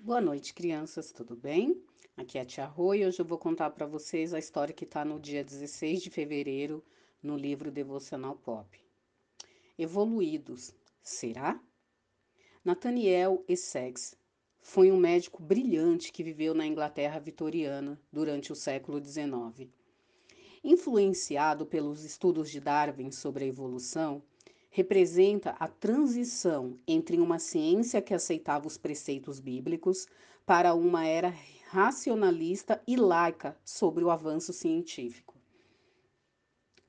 Boa noite, crianças, tudo bem? Aqui é a Tia Rô e hoje eu vou contar para vocês a história que está no dia 16 de fevereiro no livro Devocional Pop. Evoluídos, será? Nathaniel Essex foi um médico brilhante que viveu na Inglaterra vitoriana durante o século XIX. Influenciado pelos estudos de Darwin sobre a evolução, representa a transição entre uma ciência que aceitava os preceitos bíblicos para uma era racionalista e laica sobre o avanço científico.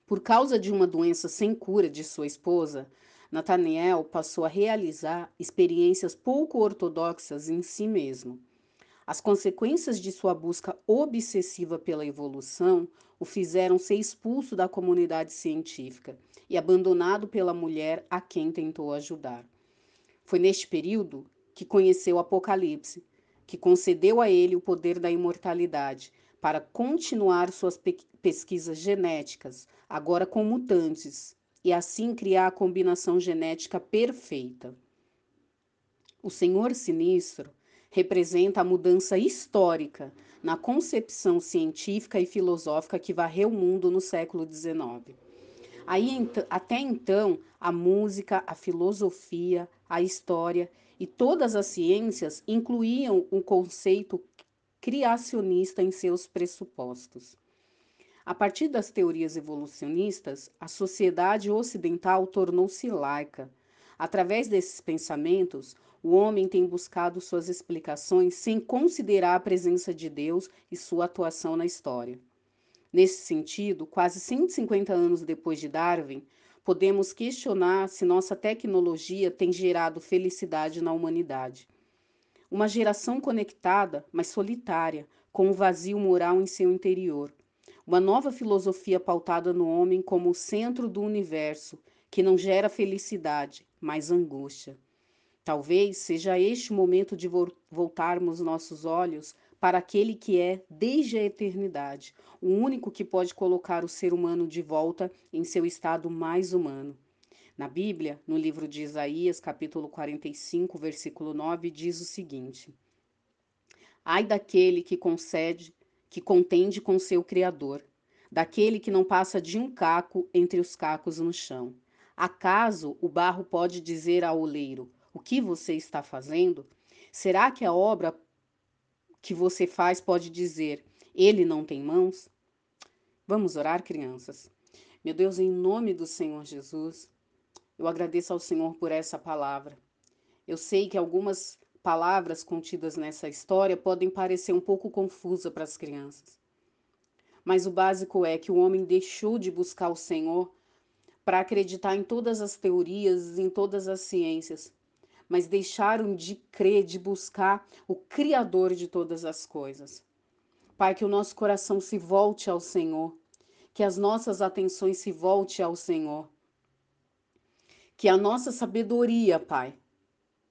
Por causa de uma doença sem cura de sua esposa, Nathaniel passou a realizar experiências pouco ortodoxas em si mesmo. As consequências de sua busca obsessiva pela evolução o fizeram ser expulso da comunidade científica e abandonado pela mulher a quem tentou ajudar. Foi neste período que conheceu o Apocalipse, que concedeu a ele o poder da imortalidade para continuar suas pe pesquisas genéticas, agora com mutantes, e assim criar a combinação genética perfeita. O Senhor Sinistro representa a mudança histórica na concepção científica e filosófica que varreu o mundo no século XIX. Aí, até então, a música, a filosofia, a história e todas as ciências incluíam o um conceito criacionista em seus pressupostos. A partir das teorias evolucionistas, a sociedade ocidental tornou-se laica. Através desses pensamentos, o homem tem buscado suas explicações sem considerar a presença de Deus e sua atuação na história. Nesse sentido, quase 150 anos depois de Darwin, podemos questionar se nossa tecnologia tem gerado felicidade na humanidade. Uma geração conectada, mas solitária, com um vazio moral em seu interior. Uma nova filosofia pautada no homem como o centro do universo, que não gera felicidade, mas angústia. Talvez seja este o momento de voltarmos nossos olhos para aquele que é desde a eternidade, o único que pode colocar o ser humano de volta em seu estado mais humano. Na Bíblia, no livro de Isaías, capítulo 45, versículo 9, diz o seguinte: Ai daquele que concede, que contende com seu Criador, daquele que não passa de um caco entre os cacos no chão. Acaso o barro pode dizer ao oleiro: O que você está fazendo? Será que a obra que você faz pode dizer: Ele não tem mãos? Vamos orar, crianças. Meu Deus, em nome do Senhor Jesus, eu agradeço ao Senhor por essa palavra. Eu sei que algumas palavras contidas nessa história podem parecer um pouco confusa para as crianças. Mas o básico é que o homem deixou de buscar o Senhor para acreditar em todas as teorias, em todas as ciências, mas deixaram de crer, de buscar o Criador de todas as coisas. Pai, que o nosso coração se volte ao Senhor, que as nossas atenções se volte ao Senhor. Que a nossa sabedoria, Pai,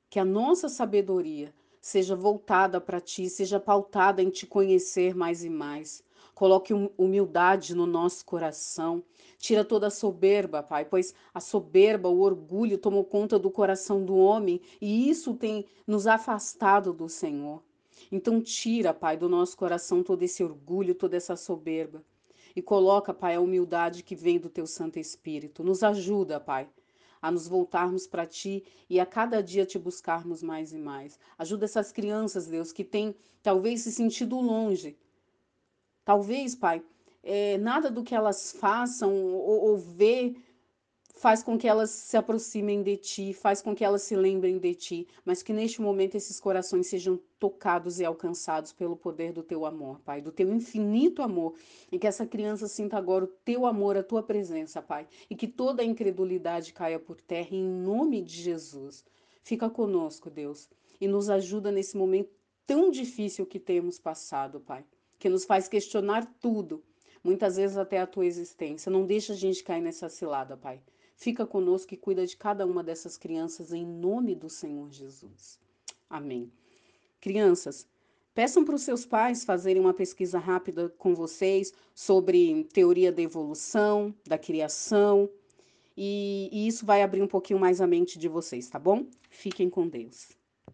que a nossa sabedoria seja voltada para Ti, seja pautada em Te conhecer mais e mais. Coloque humildade no nosso coração. Tira toda a soberba, Pai, pois a soberba, o orgulho tomou conta do coração do homem e isso tem nos afastado do Senhor. Então tira, Pai, do nosso coração todo esse orgulho, toda essa soberba e coloca, Pai, a humildade que vem do teu Santo Espírito. Nos ajuda, Pai, a nos voltarmos para Ti e a cada dia Te buscarmos mais e mais. Ajuda essas crianças, Deus, que têm talvez se sentido longe, Talvez, Pai, é, nada do que elas façam ou, ou vê faz com que elas se aproximem de Ti, faz com que elas se lembrem de Ti, mas que neste momento esses corações sejam tocados e alcançados pelo poder do Teu amor, Pai, do Teu infinito amor, e que essa criança sinta agora o Teu amor, a Tua presença, Pai, e que toda a incredulidade caia por terra em nome de Jesus. Fica conosco, Deus, e nos ajuda nesse momento tão difícil que temos passado, Pai que nos faz questionar tudo, muitas vezes até a tua existência. Não deixa a gente cair nessa cilada, Pai. Fica conosco e cuida de cada uma dessas crianças em nome do Senhor Jesus. Amém. Crianças, peçam para os seus pais fazerem uma pesquisa rápida com vocês sobre teoria da evolução, da criação, e, e isso vai abrir um pouquinho mais a mente de vocês, tá bom? Fiquem com Deus.